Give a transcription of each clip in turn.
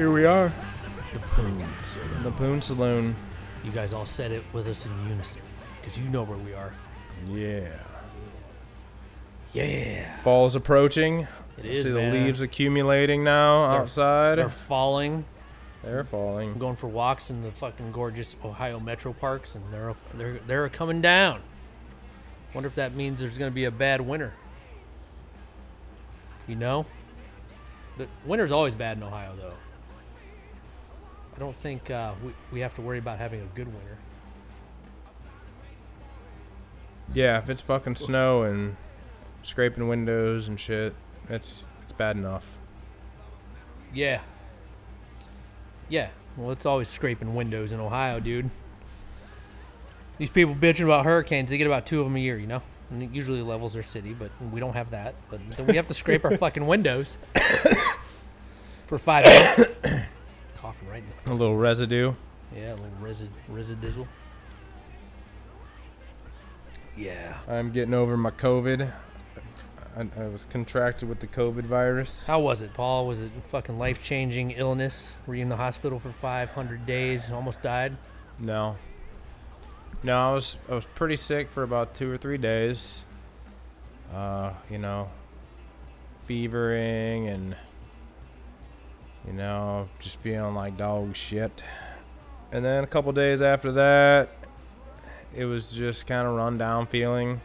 Here we are. The Poon Saloon. The Poon Saloon. You guys all said it with us in unison because you know where we are. Yeah. Yeah. Fall's approaching. It is, See man. the leaves accumulating now They're- outside. They're falling. They're falling. I'm going for walks in the fucking gorgeous Ohio metro parks, and they're they're they're coming down. Wonder if that means there's going to be a bad winter. You know, the winter's always bad in Ohio, though. I don't think uh, we we have to worry about having a good winter. Yeah, if it's fucking snow and scraping windows and shit, it's it's bad enough. Yeah. Yeah. Well, it's always scraping windows in Ohio, dude. These people bitching about hurricanes, they get about two of them a year, you know? And it usually levels their city, but we don't have that. But then we have to scrape our fucking windows for five minutes. Coughing right in the A little residue. Yeah, a little resid- residual. Yeah. I'm getting over my COVID. I, I was contracted with the COVID virus. How was it, Paul? Was it fucking life changing illness? Were you in the hospital for 500 days and almost died? No. No, I was I was pretty sick for about two or three days. Uh, you know, fevering and you know, just feeling like dog shit. And then a couple days after that, it was just kind of run down feeling.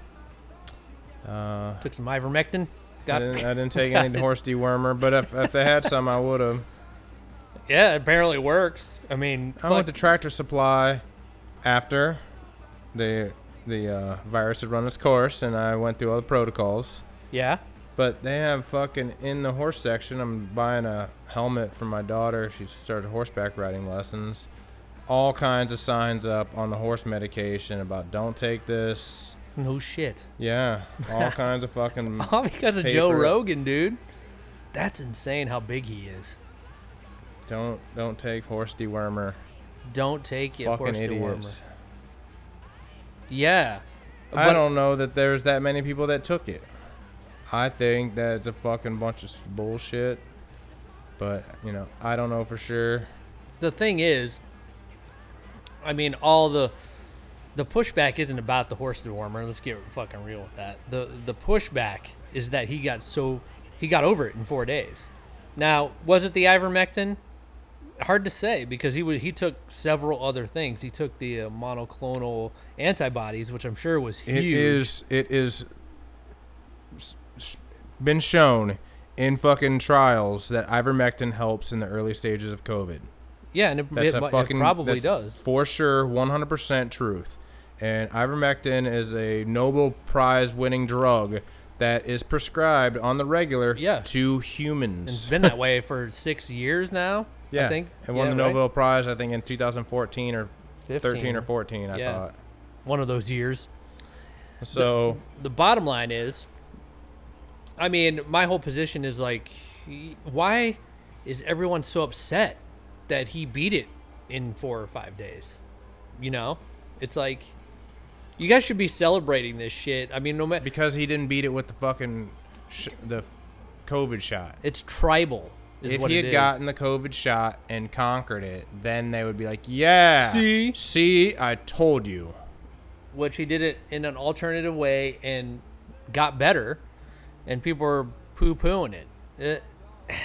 Uh, Took some ivermectin? I Got didn't, I didn't take any it. horse dewormer, but if, if they had some, I would have. Yeah, it apparently works. I mean, I went to fuck- Tractor Supply after the the uh, virus had run its course, and I went through all the protocols. yeah. But they have fucking in the horse section. I'm buying a helmet for my daughter. She started horseback riding lessons. All kinds of signs up on the horse medication about don't take this. No shit. Yeah, all kinds of fucking. All because of Joe Rogan, dude. That's insane how big he is. Don't don't take horse dewormer. Don't take it, fucking horse idiots. dewormer. Yeah. I don't know that there's that many people that took it. I think that it's a fucking bunch of bullshit. But, you know, I don't know for sure. The thing is, I mean, all the the pushback isn't about the horse dewormer. Let's get fucking real with that. The the pushback is that he got so he got over it in four days. Now, was it the ivermectin? Hard to say because he would he took several other things. He took the uh, monoclonal antibodies, which I'm sure was huge. It is it is been shown in fucking trials that ivermectin helps in the early stages of COVID. yeah, and it, That's it, a it fucking probably does. for sure, 100% truth. And ivermectin is a Nobel Prize winning drug that is prescribed on the regular Yeah. to And It's been that way for six years now. Yeah, I think and won Yeah, the right? Nobel Prize I think in 2014 or 13 or 14. I Yeah. thought. One of those years. So the bottom line is i mean my whole position is like why is everyone so upset that he beat it in four or five days you know it's like you guys should be celebrating this shit i mean no matter because he didn't beat it with the fucking sh- the COVID shot. it's tribal is If what he had gotten the COVID shot and conquered it, then they would be like, "Yeah, See? see, I told you." which he did it in an alternative way and got better, and people are poo pooing it. it.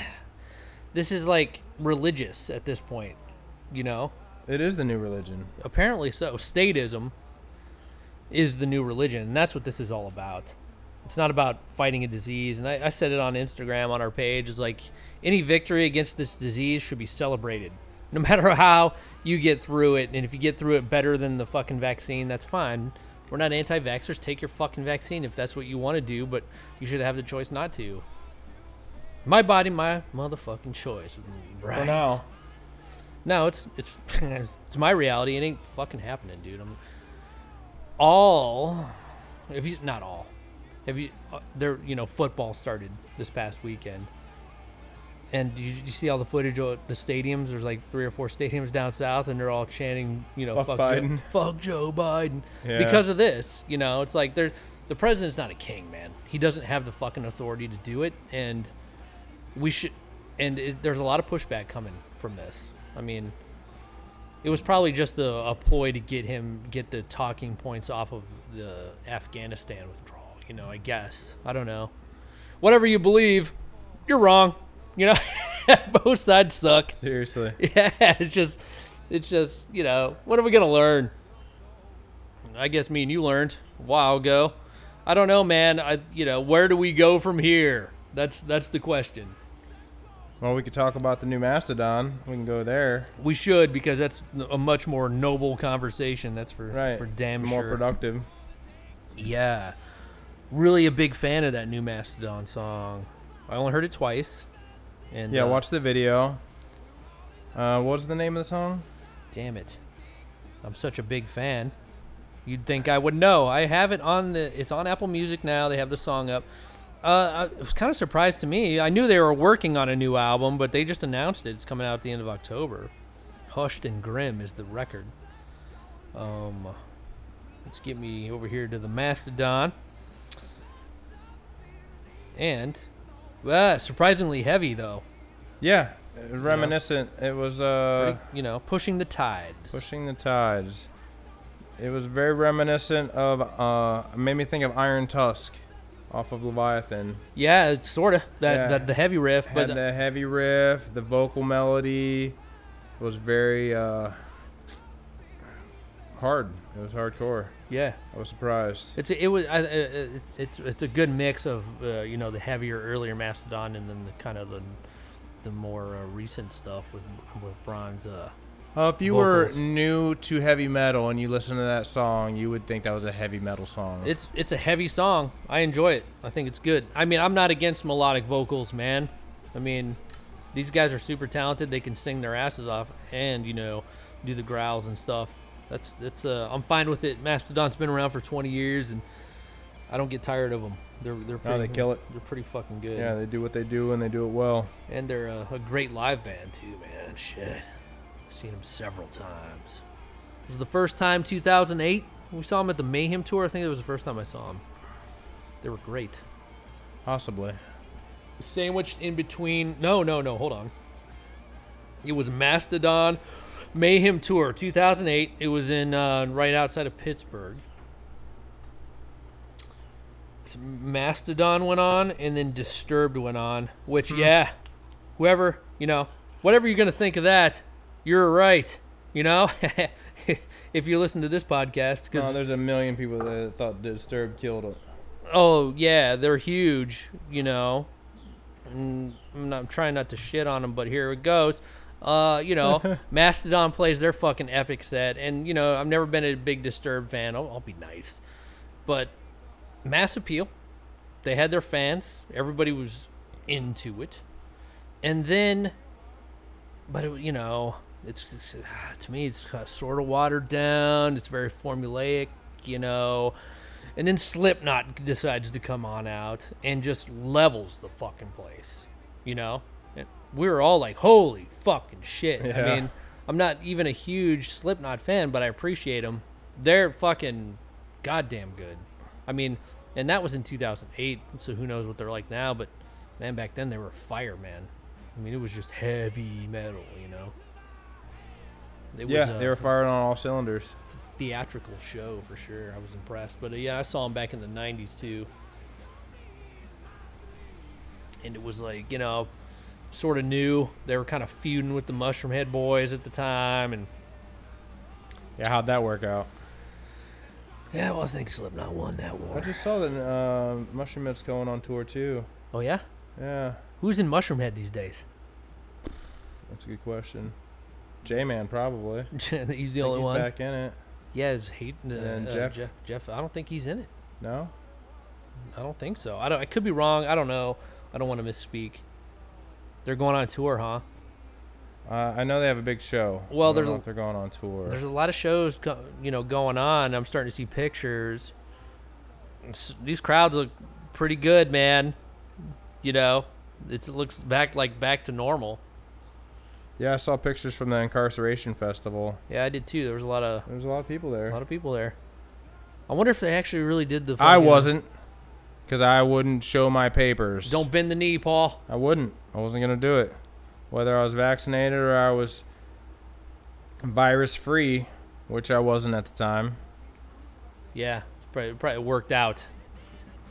This is like religious at this point, you know? It is the new religion. Apparently so. Statism is the new religion, and that's what this is all about. It's not about fighting a disease, and I, I said it on Instagram on our page. Is like any victory against this disease should be celebrated, no matter how you get through it. And if you get through it better than the fucking vaccine, that's fine. We're not anti-vaxxers. Take your fucking vaccine if that's what you want to do, but you should have the choice not to. My body, my motherfucking choice. Right. For now. No, it's it's it's my reality. It ain't fucking happening, dude. I'm all. If you not all, have you? Uh, there, you know, football started this past weekend, and you, you see all the footage of the stadiums. There's like three or four stadiums down south, and they're all chanting, you know, Fuck fuck, Biden." Joe, fuck Joe Biden, Yeah. because of this. You know, it's like there, the president's not a king, man. He doesn't have the fucking authority to do it, and we should. And it, there's a lot of pushback coming from this. I mean, it was probably just a, a ploy to get him get the talking points off of the Afghanistan withdrawal. You know, I guess I don't know. Whatever you believe, you're wrong. You know, both sides suck. Seriously. Yeah, it's just, it's just, you know, what are we gonna learn? I guess me and you learned a while ago. I don't know, man. I, you know, where do we go from here? That's that's the question. Well, we could talk about the new Mastodon. We can go there. We should because that's a much more noble conversation. That's for Right. for damn More sure. productive. Yeah, really a big fan of that new Mastodon song. I only heard it twice. And Yeah, uh, watch the video. Uh, what was the name of the song? Damn it. I'm such a big fan. You'd think I would know. I have it on the it's on Apple Music now. They have the song up. Uh, it was kind of surprised to me. I knew they were working on a new album, but they just announced it. It's coming out at the end of October. Hushed and Grim is the record. Um, let's get me over here to the Mastodon. And, uh, surprisingly heavy though. Yeah, it was reminiscent. It was uh, Pretty, you know, pushing the tides. pushing the tides. It was very reminiscent of. Uh, made me think of Iron Tusk, off of Leviathan. Yeah, it's sort of that, Yeah. that the heavy riff, Had but the heavy riff, the vocal melody was very uh, hard. It was hardcore. yeah, I was surprised. it's a, it was I, it's it's it's a good mix of uh, you know the heavier earlier Mastodon and then the kind of the the more uh, recent stuff with with Bronze. Uh, Uh, if you vocals. were new to heavy metal and you listen to that song, you would think that was a heavy metal song. it's it's a heavy song. I enjoy it. I think it's good. I mean, I'm not against melodic vocals, man. I mean, these guys are super talented. They can sing their asses off and you know do the growls and stuff. That's that's uh, I'm fine with it. Mastodon's been around for 20 years and I don't get tired of them. They're they're pretty, No, they kill it. They're pretty fucking good. yeah, they do what they do and they do it well. And they're a, a great live band too, man. Shit, I've seen them several times. It was the first time 2008 we saw them at the Mayhem tour. I think it was the first time I saw them. They were great. Possibly. Sandwiched in between. No, no, no. Hold on. It was Mastodon Mayhem tour 2008. It was in uh, right outside of Pittsburgh. Mastodon went on, and then Disturbed went on. Which, yeah, whoever you know, whatever you're gonna think of that, you're right. You know, if you listen to this podcast, because No, there's a million people that thought Disturbed killed it. Oh yeah, they're huge. You know, and I'm, not, I'm trying not to shit on them, but here it goes. Uh, you know, Mastodon plays their fucking epic set, and you know I've never been a big Disturbed fan. I'll, I'll be nice, but mass appeal. They had their fans. Everybody was into it, and then, but it, you know, it's, it's ah, to me it's sort of watered down. It's very formulaic. You know, and then Slipknot decides to come on out and just levels the fucking place. You know? We were all like, holy fucking shit. I mean, I'm not even a huge Slipknot fan, but I appreciate them. They're fucking goddamn good. I mean, and that was in 2008, so who knows what they're like now, but man, back then they were fire, man. I mean, it was just heavy metal, you know? It Yeah, was, they were firing on all cylinders. theatrical show for sure. I was impressed, but uh, yeah, I saw them back in the '90s too, and it was like you know, sort of knew They were kind of feuding with the Mushroomhead Boys at the time, and Yeah, how'd that work out? yeah, well, I think Slipknot won that war. I just saw that uh, Mushroomhead's going on tour too. Oh yeah, Yeah, who's in Mushroomhead these days? that's a good question. J Man probably. he's the only he's one. back in it. Yeah, it's hate. Uh, And uh, Jeff? Jeff. Jeff. I don't think he's in it. No. I don't think so. I don't. I could be wrong. I don't know. I don't want to misspeak. They're going on tour, huh? Uh, I know they have a big show. Well, there's a- they're going on tour. There's a lot of shows, go, you know, going on. I'm starting to see pictures. S- These crowds look pretty good, man. You know, it's, it looks back like back to normal. Yeah, I saw pictures from the Inkcarceration Festival. Yeah, I did too. There was a lot of There's a lot of people there. a lot of people there. I wonder if they actually really did the. I wasn't, because I wouldn't show my papers. Don't bend the knee, Paul. I wouldn't. I wasn't gonna do it. whether I was vaccinated or I was virus free, which I wasn't at the time. Yeah, probably, probably worked out.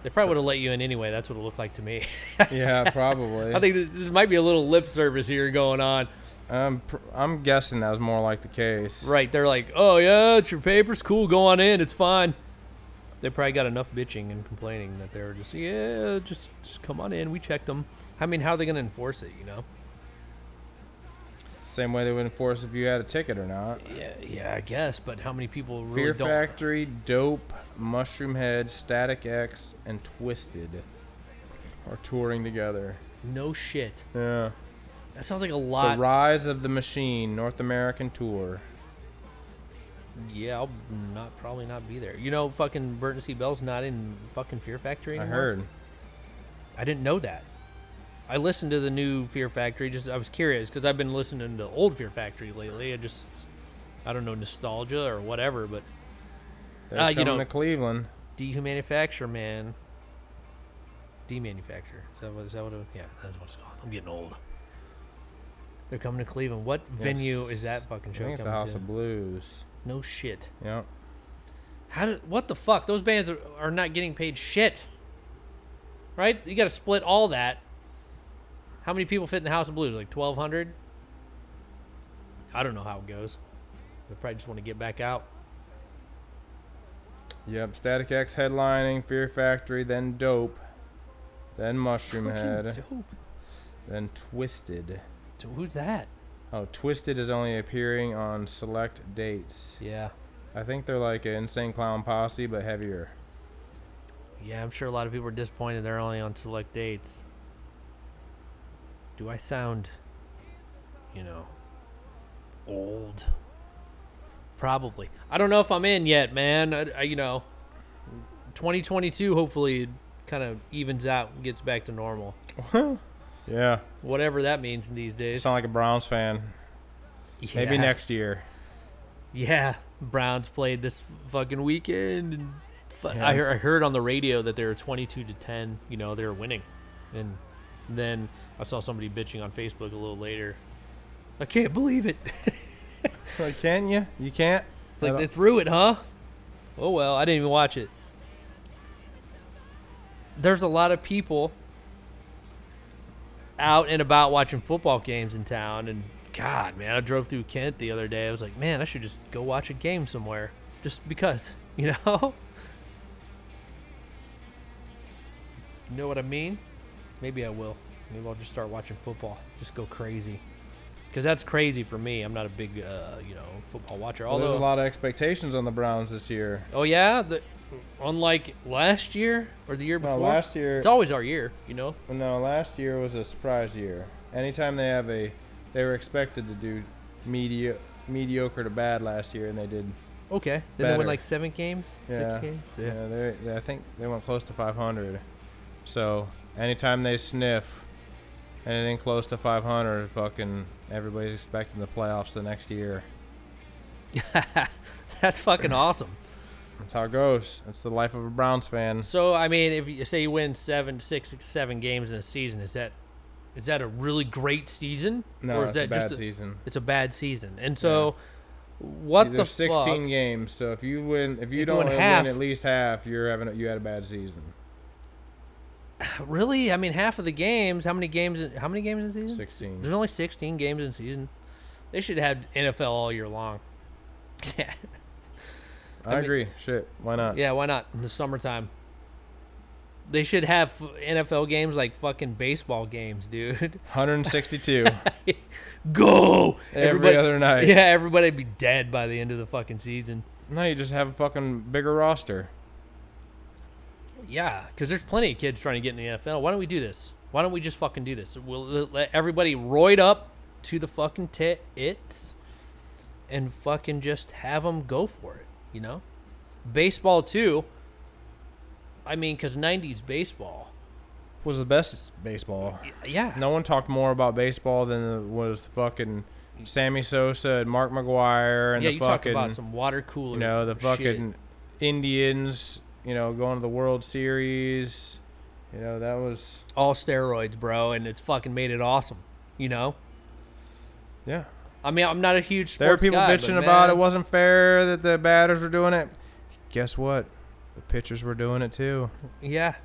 They probably would have let you in anyway. That's what it looked like to me. Yeah, probably. I think this, this might be a little lip service here going on. Pr- I'm guessing that was more like the case. Right? They're like, "Oh yeah, it's your papers. Cool, go on in. It's fine." They probably got enough bitching and complaining that they're just, "Yeah, just, just come on in. We checked them." I mean, how are they going to enforce it? You know? Same way they would enforce if you had a ticket or not. Yeah, yeah, I guess. But how many people really Fear don't? Factory, Dope, Mushroomhead, Static X, and Twiztid are touring together. No shit. Yeah. That sounds like a lot. The. Rise of the Machine North American Tour. Yeah, I'll not probably not be there. You know, fucking Burton C. Bell's not in fucking Fear Factory anymore. I heard. I didn't know that. I listened to the new Fear Factory. Just I was curious because I've been listening to old Fear Factory lately. I just I don't know nostalgia or whatever, but They're Ah, you coming know- to Cleveland. demanufacture, man. Demanufacture. Is that what is that what? It, yeah, that's what it's called. I'm getting old. They're coming to Cleveland. What venue is that fucking I show think it's the House to? of Blues. No shit. Yeah. How did what the fuck? Those bands are, are not getting paid shit. Right? You got to split all that. How many people fit in the House of Blues? Like 1200? I don't know how it goes. They probably just want to get back out. Yep. Static X headlining, Fear Factory, then Dope, then Mushroomhead, Dope. then Twiztid. So who's that? Oh, Twiztid is only appearing on select dates. Yeah. I think they're like an Insane Clown Posse, but heavier. Yeah, I'm sure a lot of people are disappointed they're only on select dates. Do I sound, you know, old? Probably. I don't know if I'm in yet, man. I, I- you know, 2022 hopefully kind of evens out and gets back to normal. Yeah. Whatever that means in these days. sound like a Browns fan. Maybe next year. Yeah, Browns played this fucking weekend. And fu- Yeah. I, heard, I heard on the radio that they were 22 to 10. You know, they were winning. And then I saw somebody bitching on Facebook a little later. I can't believe it. Like, can you? You can't? It's like they threw it, huh? Oh well, I didn't even watch it. There's a lot of people out and about watching football games in town, and God, man, I drove through Kent the other day. I was like, man, I should just go watch a game somewhere, just because, you know. You know what I mean? Maybe I will. Maybe I'll just start watching football. Just go crazy. Because that's crazy for me. I'm not a big, uh, you know, football watcher. Well, Although, there's a lot of expectations on the Browns this year. Oh yeah, the, unlike last year or the year No, before. last year. it's always our year, you know. No, last year was a surprise year. Anytime they have a, they were expected to do media, mediocre to bad last year, and they did. Okay, then they win Better. like seven games, Yeah. six games. Yeah, they, they, I think they went close to 500. So anytime they sniff anything close to 500, fucking everybody's expecting the playoffs the next year. That's fucking awesome. That's how it goes. It's the life of a Browns fan. So I mean, if you say you win seven, six, six, seven games in a season, is that is that a really great season, No, or is that a bad just a, season. it's a bad season? And so, what There's the 16 fuck? games, so if you win, if you If don't win win half- at least half, you're having a, you had a bad season. Really? I mean, half of the games. How many games? In, how many games in season? 16. There's only 16 games in season. They should have NFL all year long. Yeah. I, I mean- agree. Shit, why not? Yeah, why not? In the summertime. They should have NFL games like fucking baseball games, dude. 162 Go! every Everybody- other night. Yeah, everybody'd be dead by the end of the fucking season. No, you just have a fucking bigger roster. Yeah, because there's plenty of kids trying to get in the NFL. Why don't we do this? Why don't we just fucking do this? We'll let- let everybody roid up to the fucking tits and fucking just have them go for it, you know? Baseball, too. I mean, because 90s baseball. Was the best baseball. Yeah. No one talked more about baseball than was the fucking Sammy Sosa and Mark McGwire and yeah, the you talk fucking about some water cooler. you know the shit. fucking Indians. You know, going to the World Series. You know that was all steroids, bro, and it's fucking made it awesome. You know, Yeah. I mean, I'm not a huge There were people guy, bitching but about man, it wasn't fair that the batters were doing it. Guess what? The pitchers were doing it too. Yeah.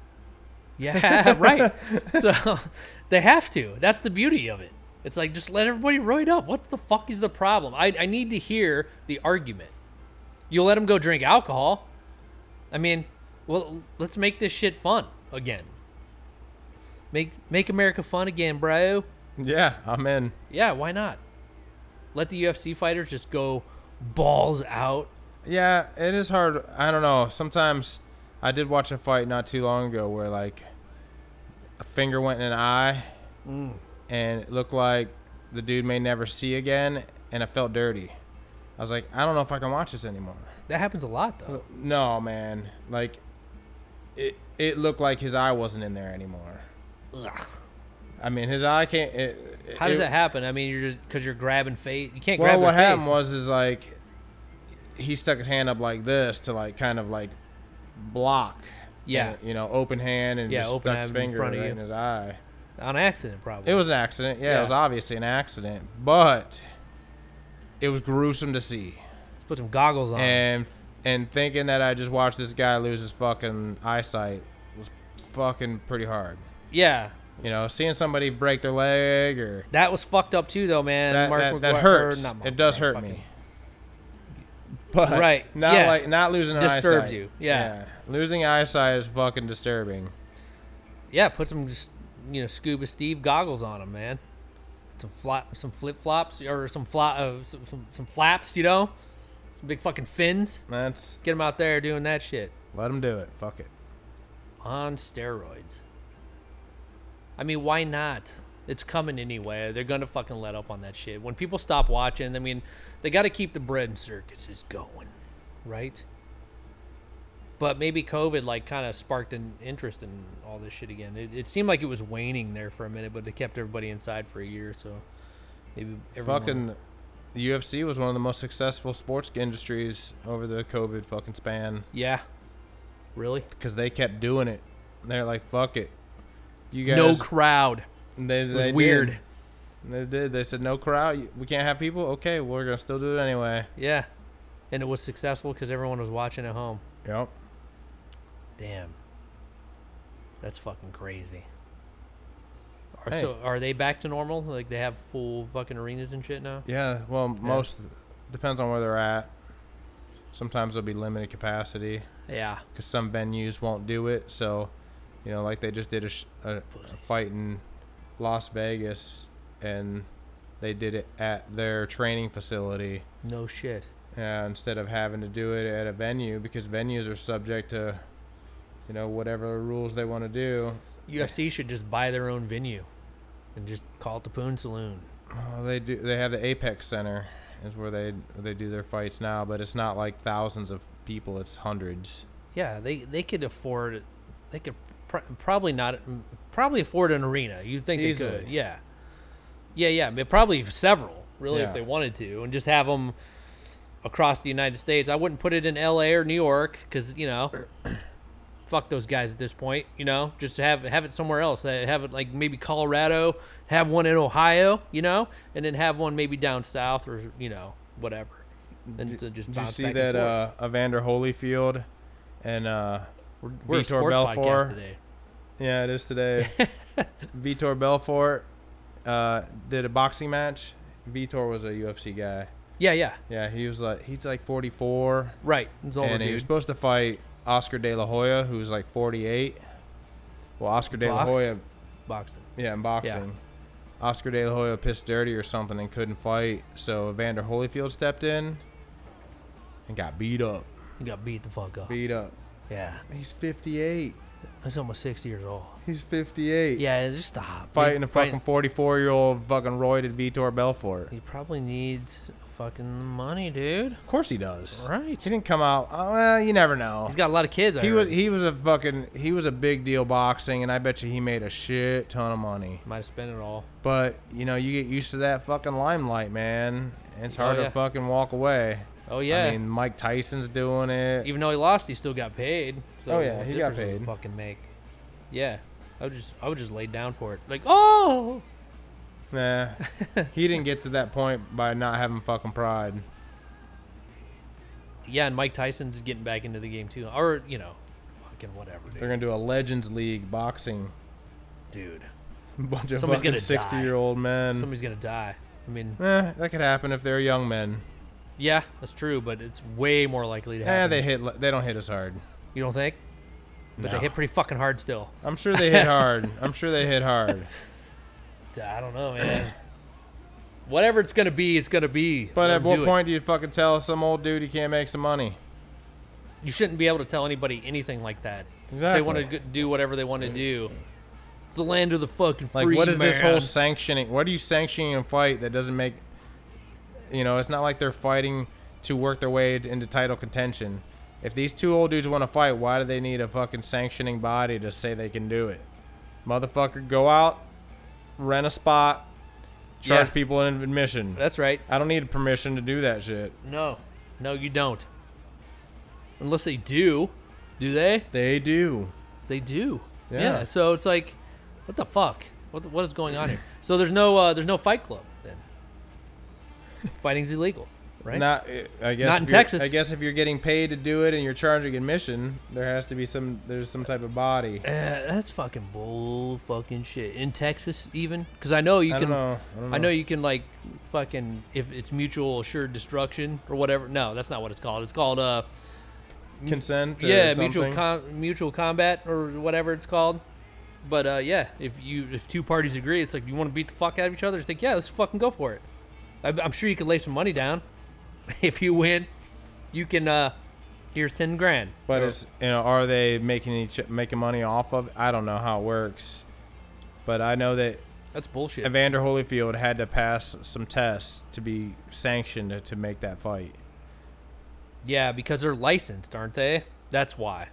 Yeah, right. So they have to. That's the beauty of it. It's like just let everybody roid up. What the fuck is the problem? I, I need to hear the argument. You'll let them go drink alcohol. I mean, well, let's make this shit fun again. Make make America fun again, bro. Yeah, I'm in. Yeah, why not? Let the UFC fighters just go balls out. Yeah, it is hard. I don't know. Sometimes I did watch a fight not too long ago where like a finger went in an eye mm. and it looked like the dude may never see again and I felt dirty. I was like, I don't know if I can watch this anymore. That happens a lot though. No, man. Like it it looked like his eye wasn't in there anymore. Ugh. I mean, his eye can't it, How does it- that happen? I mean, you're just because you're grabbing face. You can't Well, grab. Well, what happened face. was is like he stuck his hand up like this to like kind of like block. Yeah. and, you know, open hand and Yeah, just stuck his hand in finger front of right you. in his eye. on accident, probably. It was an accident. Yeah, Yeah. it was obviously an accident, but it was gruesome to see. Let's put some goggles on. And and thinking that I just watched this guy lose his fucking eyesight was fucking pretty hard. yeah, You know, seeing somebody break their leg or that was fucked up too, though, man. that, Mark that, McGwire- hurts. Mark It does hurt fucking- me. But Right, not yeah. like not losing Disturbs eyesight. you, yeah. Losing eyesight is fucking disturbing. Yeah, put some just you know scuba Steve goggles on him, man. Some flap, some flip flops, or some fla- uh, some, some some flaps, you know, some big fucking fins. That's Get him out there doing that shit let him do it. Fuck it. on steroids. I mean, why not? It's coming anyway. They're gonna fucking let up on that shit. When people stop watching, I mean, they got to keep the bread and circuses going, right? But maybe COVID like kind of sparked an interest in all this shit again. It, it seemed like it was waning there for a minute, but they kept everybody inside for a year, so maybe everyone- Fucking the UFC was one of the most successful sports industries over the COVID fucking span yeah. Really? because they kept doing it. They're like, fuck it. You guys. no crowd. they, It was they weird. Did. They did. They said no crowd. We can't have people. Okay, we're gonna still do it anyway. Yeah, and it was successful because everyone was watching at home. Yep. Damn. That's fucking crazy. Are, Hey. So are they back to normal? Like they have full fucking arenas and shit now? Yeah. Well, most depends on where they're at. Sometimes there'll be limited capacity Yeah. because some venues won't do it. So, you know, like they just did a, sh- a, a fight in Las Vegas, and they did it at their training facility. No shit. Yeah, instead of having to do it at a venue because venues are subject to, you know, whatever rules they want to do. UFC should just buy their own venue and just call it the Poon Saloon. Oh, they do. They have the Apex Center, is where they they do their fights now, but it's not like thousands of people. It's hundreds. Yeah, they they could afford they could pr- probably not probably afford an arena. You'd think they could. Easily. Yeah. Yeah, yeah, but probably several, really Yeah. if they wanted to and just have them across the United States. I wouldn't put it in LA or New York cuz, you know, fuck those guys at this point, you know? Just have have it somewhere else. Uh, Have it like maybe Colorado, have one in Ohio, you know, and then have one maybe down south or, you know, whatever. And to just Did you see that uh, Evander Holyfield and uh, we're, we're Vitor Belfort? today. yeah, it is today. Vitor Belfort uh, did a boxing match. Vitor was a UFC guy. Yeah, yeah. Yeah, he was like he's like 44, Right. And he was supposed to fight Oscar De La Hoya, who's like 48. Well, Oscar De La Box? Hoya, boxing. yeah, in boxing. Oscar De La Hoya pissed dirty or something and couldn't fight, so Evander Holyfield stepped in and got beat up. He got beat the fuck up. Beat up. Yeah. He's 58. He's almost 60 years old. He's 58. Yeah, just stop. Fighting a fucking 44 year old fucking roided Vitor Belfort. He probably needs fucking money, dude. Of course he does. Right. He didn't come out. Oh, well, you never know. He's got a lot of kids. I He heard. was he was a fucking he was a big deal boxing, and I bet you he made a shit ton of money. Might have spent it all. But you know, you get used to that fucking limelight, man. It's Oh, hard yeah. to fucking walk away. Oh yeah. I mean, Mike Tyson's doing it. Even though he lost, he still got paid. So Oh, yeah, what he got difference does it paid. Fucking make. Yeah. I would just I would just lay down for it. Like oh. Nah, he didn't get to that point by not having fucking pride. Yeah, and Mike Tyson's getting back into the game too, or you know, fucking whatever, dude. They're gonna do a Legends League boxing. dude. Bunch of Somebody's fucking gonna die. sixty-year-old men. Somebody's gonna die. I mean, Eh, that could happen if they're young men. Yeah, that's true, but it's way more likely to Eh, happen. they hit. They don't hit as hard. You don't think? But they hit pretty fucking hard still. I'm sure they hit hard. I'm sure they hit hard. I don't know, man. Whatever it's gonna be, it's gonna be. But Let at what do it. point do you fucking tell some old dude he can't make some money? you shouldn't be able to tell anybody anything like that. If Exactly. they want to do whatever they want to do. It's the land of the fucking free. Like, what is this whole sanctioning? What are you sanctioning a fight that doesn't make? You know, it's not like they're fighting to work their way into title contention. If these two old dudes want to fight, why do they need a fucking sanctioning body to say they can do it? Motherfucker, go out, rent a spot, charge Yeah. people an admission. That's right. I don't need permission to do that shit. No, no, you don't. Unless they do, do they? They do. They do. Yeah. So it's like, what the fuck? What the, what is going on here? So there's no uh, there's no fight club. Fighting's illegal, right? Not, I guess. Not in Texas. I guess if you're getting paid to do it and you're charging admission, there has to be some. There's some type of body. Uh, that's fucking bull fucking shit. In Texas, even because I know you I can. know. I, don't know. I know you can like fucking if it's mutual assured destruction or whatever. No, that's not what it's called. It's called uh consent. Or yeah something. mutual com- mutual combat or whatever it's called. But uh, yeah, if you if two parties agree, it's like you want to beat the fuck out of each other. It's like yeah, let's fucking go for it. I, I'm sure you could lay some money down. if you win, you can. uh Here's ten grand. But Or- it's you know, are they making each making money off of? I don't know how it works, but I know that that's bullshit. Evander Holyfield had to pass some tests to be sanctioned to, to make that fight. Yeah, because they're licensed, aren't they? That's why.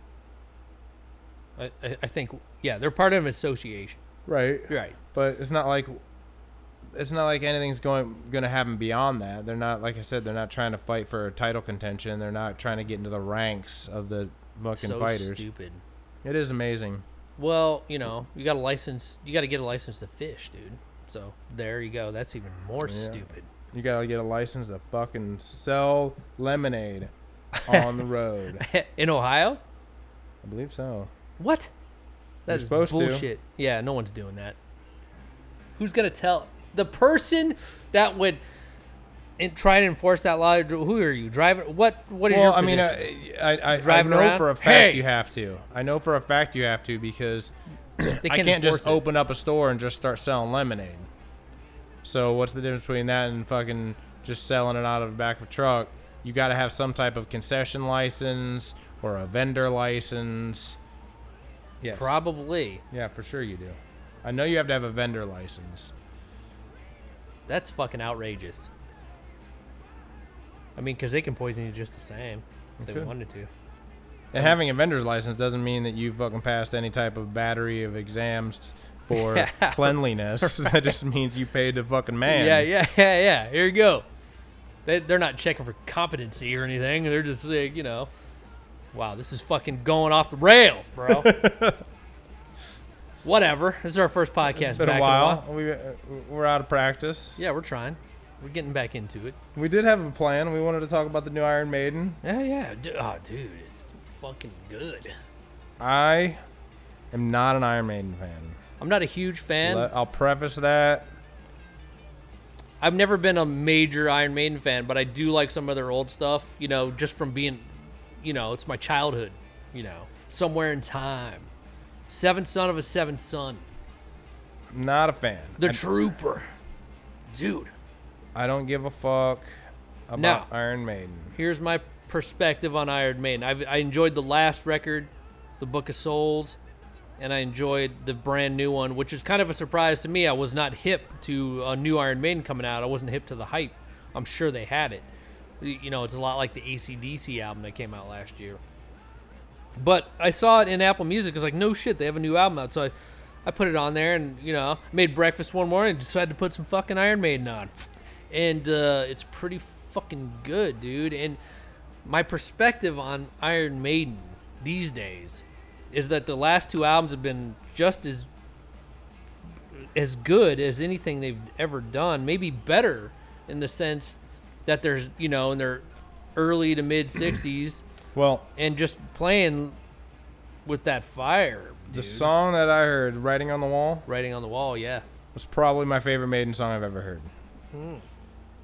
I, I, I think yeah, they're part of an association. Right. Right. But it's not like it's not like anything's going going to happen beyond that. They're not like I said. They're not trying to fight for a title contention. They're not trying to get into the ranks of the fucking so fighters. stupid. It is amazing. Well, you know, you got a license. You got to get a license to fish, dude. So there you go. That's even more Yeah. stupid. You gotta get a license to fucking sell lemonade on the road. In Ohio? I believe so. What? That's supposed to. bullshit. Yeah, no one's doing that. Who's gonna tell the person that would and try to enforce that law? Who are you? Driver? What? What is well, your I mean, position? Uh, I, I, I, I Driving know around? for a fact Hey! you have to. I know for a fact you have to because they I can't just it. open up a store and just start selling lemonade. So what's the difference between that and fucking just selling it out of the back of a truck? You got to have some type of concession license or a vendor license. Yes. Probably. yeah, for sure you do. I know you have to have a vendor license. That's fucking outrageous. I mean, because they can poison you just the same if they Okay. wanted to. And having a vendor's license doesn't mean that you fucking passed any type of battery of exams for Yeah. cleanliness. That just means you paid the fucking man. Yeah, yeah, yeah, yeah. Here you go. They, they're not checking for competency or anything. They're just like, you know, wow, this is fucking going off the rails, bro. Whatever. This is our first podcast It's been a in while. We, uh, we're out of practice. Yeah, we're trying. We're getting back into it. We did have a plan. We wanted to talk about the new Iron Maiden. Yeah, yeah. Oh, dude, it's fucking good. I am not an Iron Maiden fan. I'm not a huge fan. I'll preface that. I've never been a major Iron Maiden fan, but I do like some of their old stuff, you know, just from being, you know, it's my childhood, you know, somewhere in time. Seventh son of a seventh son. Not a fan. The I, Trooper. Dude, I don't give a fuck about Now- Iron Maiden. here's my perspective on Iron Maiden. I've, I enjoyed the last record, The Book of Souls, and I enjoyed the brand new one, which is kind of a surprise to me. I was not hip to a new Iron Maiden coming out. I wasn't hip to the hype. I'm sure they had it. You know, it's a lot like the ACDC album that came out last year. But I saw it in Apple Music. I was like, no shit, they have a new album out. So I, I put it on there and, you know, made breakfast one morning and decided to put some fucking Iron Maiden on. And uh, it's pretty fucking good, dude. And my perspective on Iron Maiden these days is that the last two albums have been just as as good as anything they've ever done, maybe better in the sense that there's you know in their early to mid 60s Well, and just playing with that fire. the dude. song that I heard, "Writing on the Wall," writing on the wall, yeah. was probably my favorite Maiden song I've ever heard. Hmm.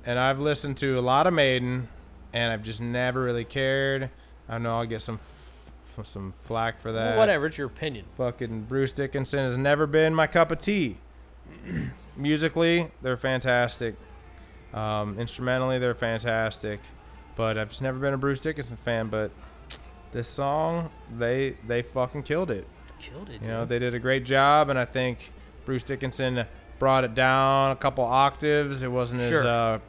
And I've listened to a lot of Maiden, and I've just never really cared. I know I'll get some f- some flack for that. Well, whatever, it's your opinion. Fucking Bruce Dickinson has never been my cup of tea. Musically, they're fantastic. Um, instrumentally, they're fantastic. But I've just never been a Bruce Dickinson fan. But this song, they they fucking killed it. Killed it. You know, they did a great job, and I think Bruce Dickinson brought it down a couple octaves. It wasn't Sure. as uh,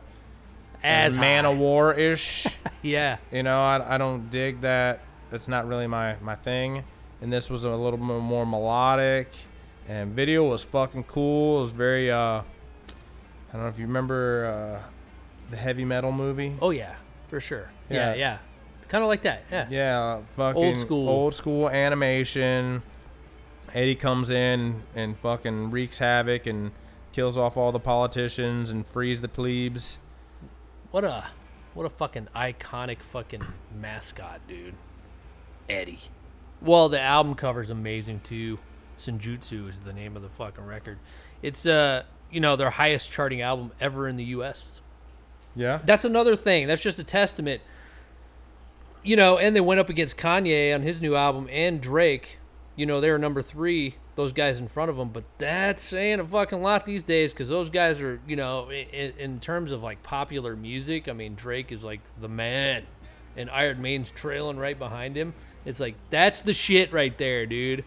as as man of war ish. Yeah. you know, I, I don't dig that. That's not really my my thing. And this was a little bit more melodic, and video was fucking cool. It was very. Uh, I don't know if you remember uh, the heavy metal movie. Oh yeah, for sure. Yeah, Yeah. yeah. It's kind of like that. Yeah. Yeah, fucking old school. old school animation. Eddie comes in and fucking wreaks havoc and kills off all the politicians and frees the plebes. What a what a fucking iconic fucking mascot, dude. Eddie. Well, the album cover's amazing too. Senjutsu is the name of the fucking record. It's uh, you know, their highest charting album ever in the US. Yeah. That's another thing. That's just a testament. You know, and they went up against Kanye on his new album and Drake. You know, they were number three, those guys in front of them. But that's saying a fucking lot these days because those guys are, you know, in, in terms of like popular music, I mean, Drake is like the man. And Iron Maiden's trailing right behind him. It's like, that's the shit right there, dude.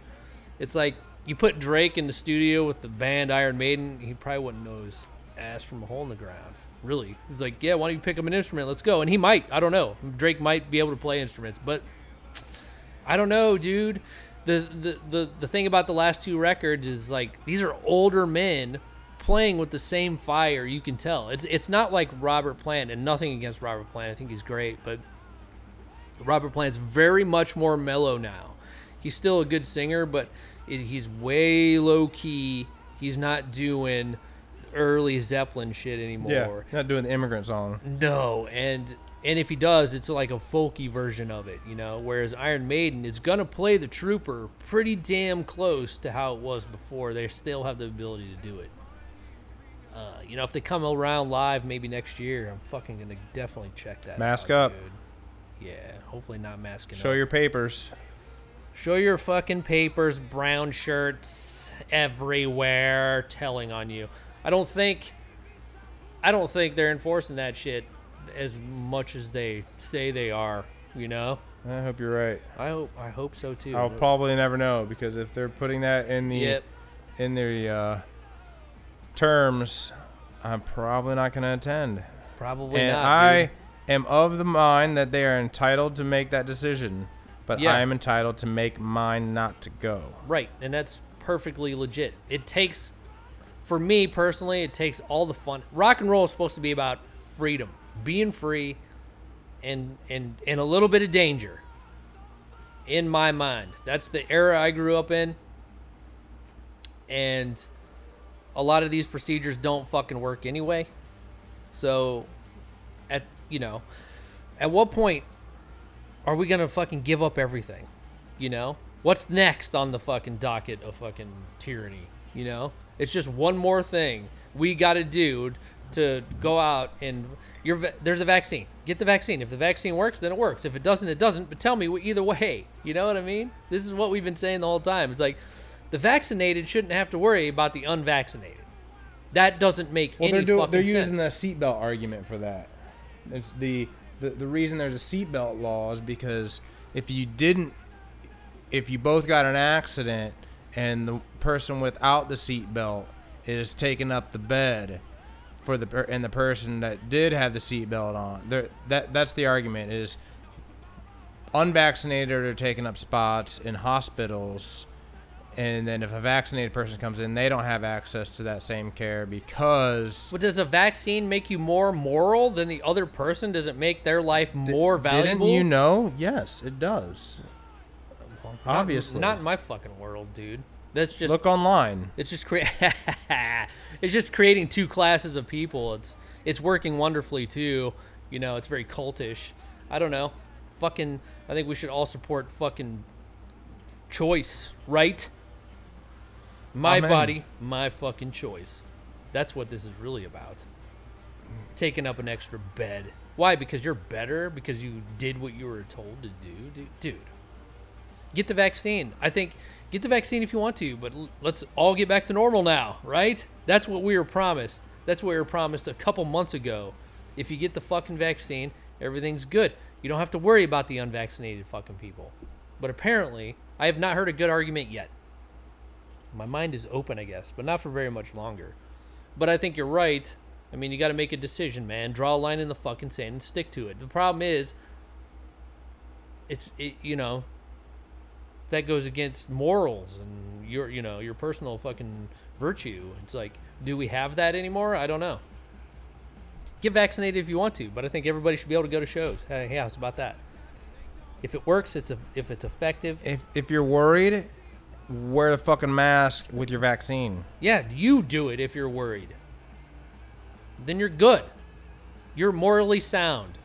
It's like you put Drake in the studio with the band Iron Maiden, he probably wouldn't know his ass from a hole in the ground. Really, he's like, yeah, why don't you pick up an instrument? Let's go. And he might. I don't know. Drake might be able to play instruments, but I don't know, dude. The the the the thing about the last two records is like these are older men playing with the same fire. You can tell. It's it's not like Robert Plant, and nothing against Robert Plant. I think he's great, but Robert Plant's very much more mellow now. He's still a good singer, but it, he's way low key. He's not doing early Zeppelin shit anymore. Yeah. Not doing the immigrant song. No, and and if he does, it's like a folky version of it, you know. Whereas Iron Maiden is gonna play the Trooper pretty damn close to how it was before. They still have the ability to do it. Uh, you know, if they come around live maybe next year, I'm fucking gonna definitely check that. Mask out, up. dude. Yeah, hopefully not masking Show up. your papers. Show your fucking papers, brown shirts everywhere, telling on you. I don't think, I don't think they're enforcing that shit as much as they say they are. You know, I hope you're right. I hope, I hope so too. I'll probably never know because if they're putting that in the Yep. in the uh, terms, I'm probably not going to attend. Probably and not. I dude. am of the mind that they are entitled to make that decision, but Yeah. I am entitled to make mine not to go. Right, and that's perfectly legit. It takes, for me personally, it takes all the fun. Rock and roll is supposed to be about freedom, being free, and and and a little bit of danger. In my mind, that's the era I grew up in, and a lot of these procedures don't fucking work anyway. So, at you know, at what point are we gonna fucking give up everything? You know, what's next on the fucking docket of fucking tyranny? You know, it's just one more thing we got to do to go out and you're there's a vaccine. Get the vaccine. If the vaccine works, then it works. If it doesn't, it doesn't. But tell me either way. You know what I mean? This is what we've been saying the whole time. It's like the vaccinated shouldn't have to worry about the unvaccinated. That doesn't make Well, any they're doing, fucking they're using sense. the seatbelt argument for that. It's the, the the reason there's a seatbelt law is because if you didn't, if you both got an accident and the person without the seatbelt is taking up the bed for the per- and the person that did have the seatbelt on, there that that's the argument is unvaccinated are taking up spots in hospitals and then if a vaccinated person comes in they don't have access to that same care because But does a vaccine make you more moral than the other person? Does it make their life more valuable? didn't you know yes it does Not- obviously Not in my fucking world, dude. That's just Look online. it's just crea- it's just creating two classes of people. It's it's working wonderfully too. You know, it's very cultish. I don't know. Fucking I think we should all support fucking choice, right? My Amen. body, my fucking choice. That's what this is really about. Taking up an extra bed. Why? Because you're better because you did what you were told to do, dude. dude get the vaccine. I think get the vaccine if you want to, but let's all get back to normal now, right? That's what we were promised. That's what we were promised a couple months ago. If you get the fucking vaccine, everything's good. You don't have to worry about the unvaccinated fucking people. But apparently, I have not heard a good argument yet. My mind is open, I guess, but not for very much longer. But I think you're right. I mean, you got to make a decision, man. Draw a line in the fucking sand and stick to it. The problem is, it's it, you know, that goes against morals and your you know your personal fucking virtue. It's like, do we have that anymore? I don't know. Get vaccinated if you want to, but I think everybody should be able to go to shows. Hey, yeah, how's about that? If it works, it's a, if it's effective. If if you're worried, wear the fucking mask with your vaccine. Yeah, you do it if you're worried. Then you're good. You're morally sound.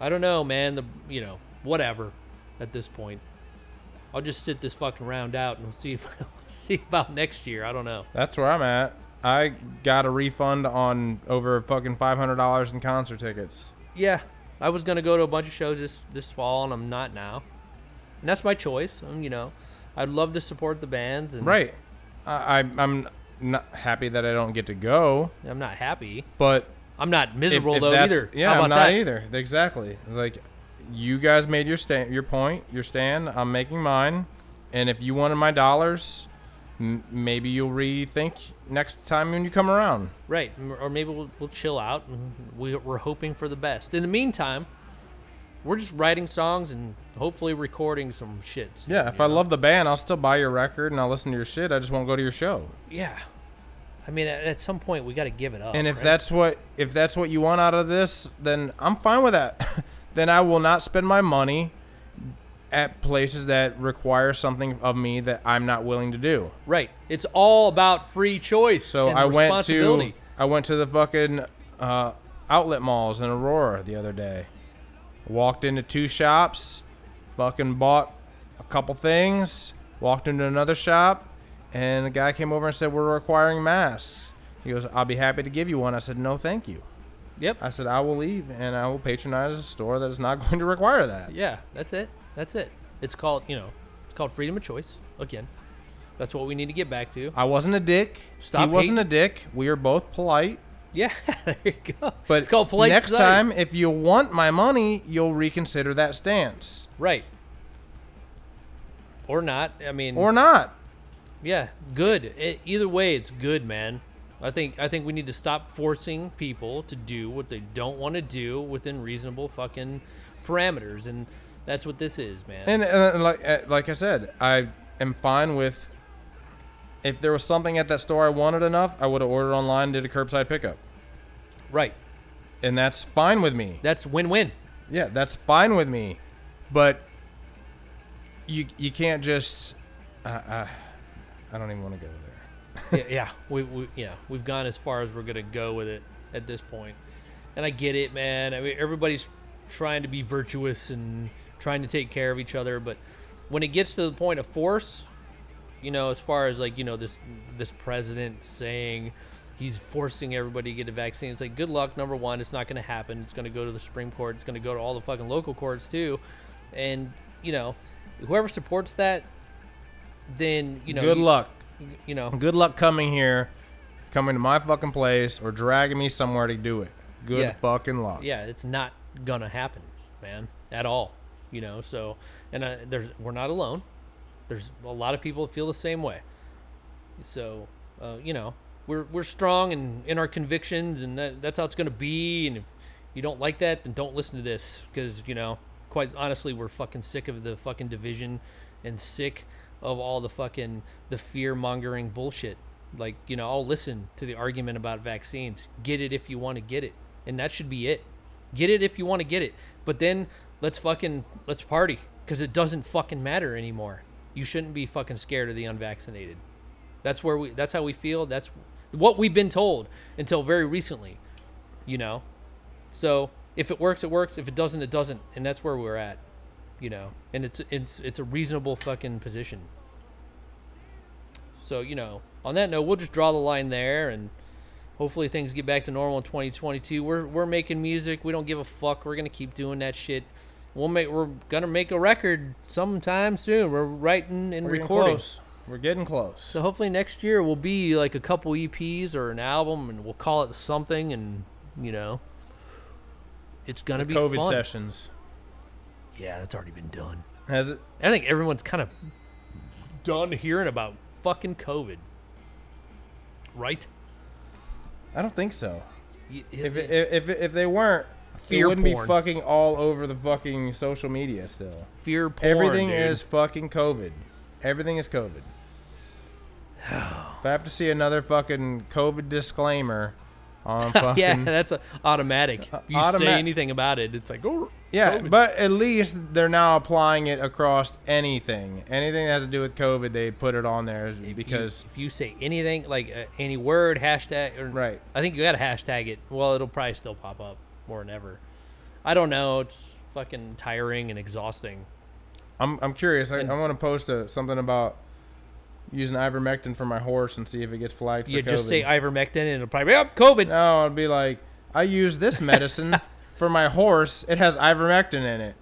I don't know, man. The you know whatever. At this point, I'll just sit this fucking round out and we'll see see about next year. I don't know. That's where I'm at. I got a refund on over fucking five hundred dollars in concert tickets. Yeah, I was gonna go to a bunch of shows this this fall, and I'm not now. And that's my choice. Um, you know, I'd love to support the bands, and Right. I, I I'm not happy that I don't get to go, I'm not happy. but I'm not miserable if though either. yeah, I'm not that? either. Exactly. It's like you guys made your stand, your point, your stand. I'm making mine, and if you wanted my dollars, m- maybe you'll rethink next time when you come around. Right, or maybe we'll, we'll chill out. And we, we're hoping for the best. In the meantime, we're just writing songs and hopefully recording some shit. Yeah, if you I love the band, I'll still buy your record and I'll listen to your shit. I just won't go to your show. yeah. I mean, at, at some point we got to give it up. And if right? that's what if that's what you want out of this, then I'm fine with that. then I will not spend my money at places that require something of me that I'm not willing to do. right, it's all about free choice. So I went to. I went to the fucking uh, outlet malls in Aurora the other day. Walked into two shops, fucking bought a couple things. Walked into another shop, and a guy came over and said, "We're requiring masks." He goes, "I'll be happy to give you one." I said, "No, thank you." Yep. I said, "I will leave, and I will patronize a store that is not going to require that." Yeah, that's it. That's it. It's called, you know, it's called freedom of choice. Again, that's what we need to get back to. I wasn't a dick. Stop he wasn't a dick. We are both polite. Yeah, there you go. But it's called polite next society. time, if you want my money, you'll reconsider that stance. right? Or not. I mean, Or not. yeah, good. E- either way, it's good, man. I think I think we need to stop forcing people to do what they don't want to do within reasonable fucking parameters, and that's what this is, man. And, and like uh, like I said, I am fine with. If there was something at that store I wanted enough, I would have ordered online, did a curbside pickup, right. and that's fine with me. That's win-win. Yeah, that's fine with me. But you you can't just. Uh, uh, I don't even want to go there. Yeah, yeah, we, we yeah we've gone as far as we're gonna go with it at this point, and I get it, man. I mean, everybody's trying to be virtuous and trying to take care of each other, but when it gets to the point of force, you know, as far as like you know this this president saying he's forcing everybody to get a vaccine, it's like good luck. Number one, it's not gonna happen. It's gonna go to the Supreme Court. It's gonna go to all the fucking local courts too, and you know, whoever supports that, then you know, Good you- luck. You know, Good luck coming here, coming to my fucking place, or dragging me somewhere to do it. Good Yeah. fucking luck. yeah, it's not gonna happen, man, at all. You know, so and uh, there's we're not alone. There's a lot of people that feel the same way. So, uh, you know, we're we're strong in in our convictions, and that, that's how it's gonna be. And if you don't like that, then don't listen to this, because you know, quite honestly, we're fucking sick of the fucking division, and sick of all the fucking the fear mongering bullshit. Like, you know, I'll listen to the argument about vaccines. Get it if you want to get it, and that should be it. Get it if you want to get it, but then let's fucking let's party because it doesn't fucking matter anymore. You shouldn't be fucking scared of the unvaccinated. That's where we. That's how we feel. That's what we've been told until very recently. You know, so if it works, it works. If it doesn't, it doesn't. And that's where we're at. You know, and it's it's it's a reasonable fucking position. So you know, on that note, we'll just draw the line there, and hopefully things get back to normal in 2022. We're we're making music. We don't give a fuck. We're gonna keep doing that shit. We'll make. We're gonna make a record sometime soon. We're writing and We're recording. close. We're getting close. So hopefully next year will be like a couple EPs or an album, and we'll call it something, and you know, it's gonna be COVID fun. sessions. Yeah, that's already been done. Has it? I think everyone's kind of done hearing about fucking COVID, right? I don't think so. Y- If it, if it, if they weren't, Fear it wouldn't porn. be fucking all over the fucking social media still. fear porn. Everything dude. is fucking COVID. Everything is COVID. if I have to see another fucking COVID disclaimer on fucking yeah, that's a, automatic. If you say anything about it, it's like, oh, Yeah, COVID. but at least they're now applying it across anything. Anything that has to do with COVID, they put it on there If you- because if you say anything like uh, any word hashtag, or, Right. I think you got to hashtag it. Well, it'll probably still pop up more than ever. I don't know. It's fucking tiring and exhausting. I'm I'm curious. I, And- I want to post a, something about using ivermectin for my horse and see if it gets flagged. You for just say ivermectin and it'll probably be up COVID. No, I'd be like, I use this medicine for my horse. It has ivermectin in it.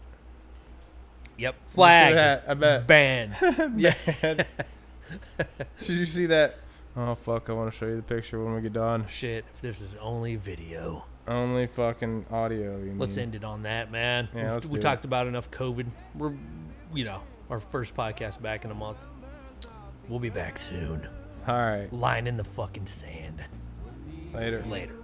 Yep, flag, had, I bet. ban. yeah, Did you see that? Oh fuck! I want to show you the picture when we get done. shit. If this is only video, Only fucking audio. You let's mean. end it on that, man. Yeah, we it. talked about enough COVID. We're, you know, our first podcast back in a month. We'll be back soon. All right, Line in the fucking sand. later. Later.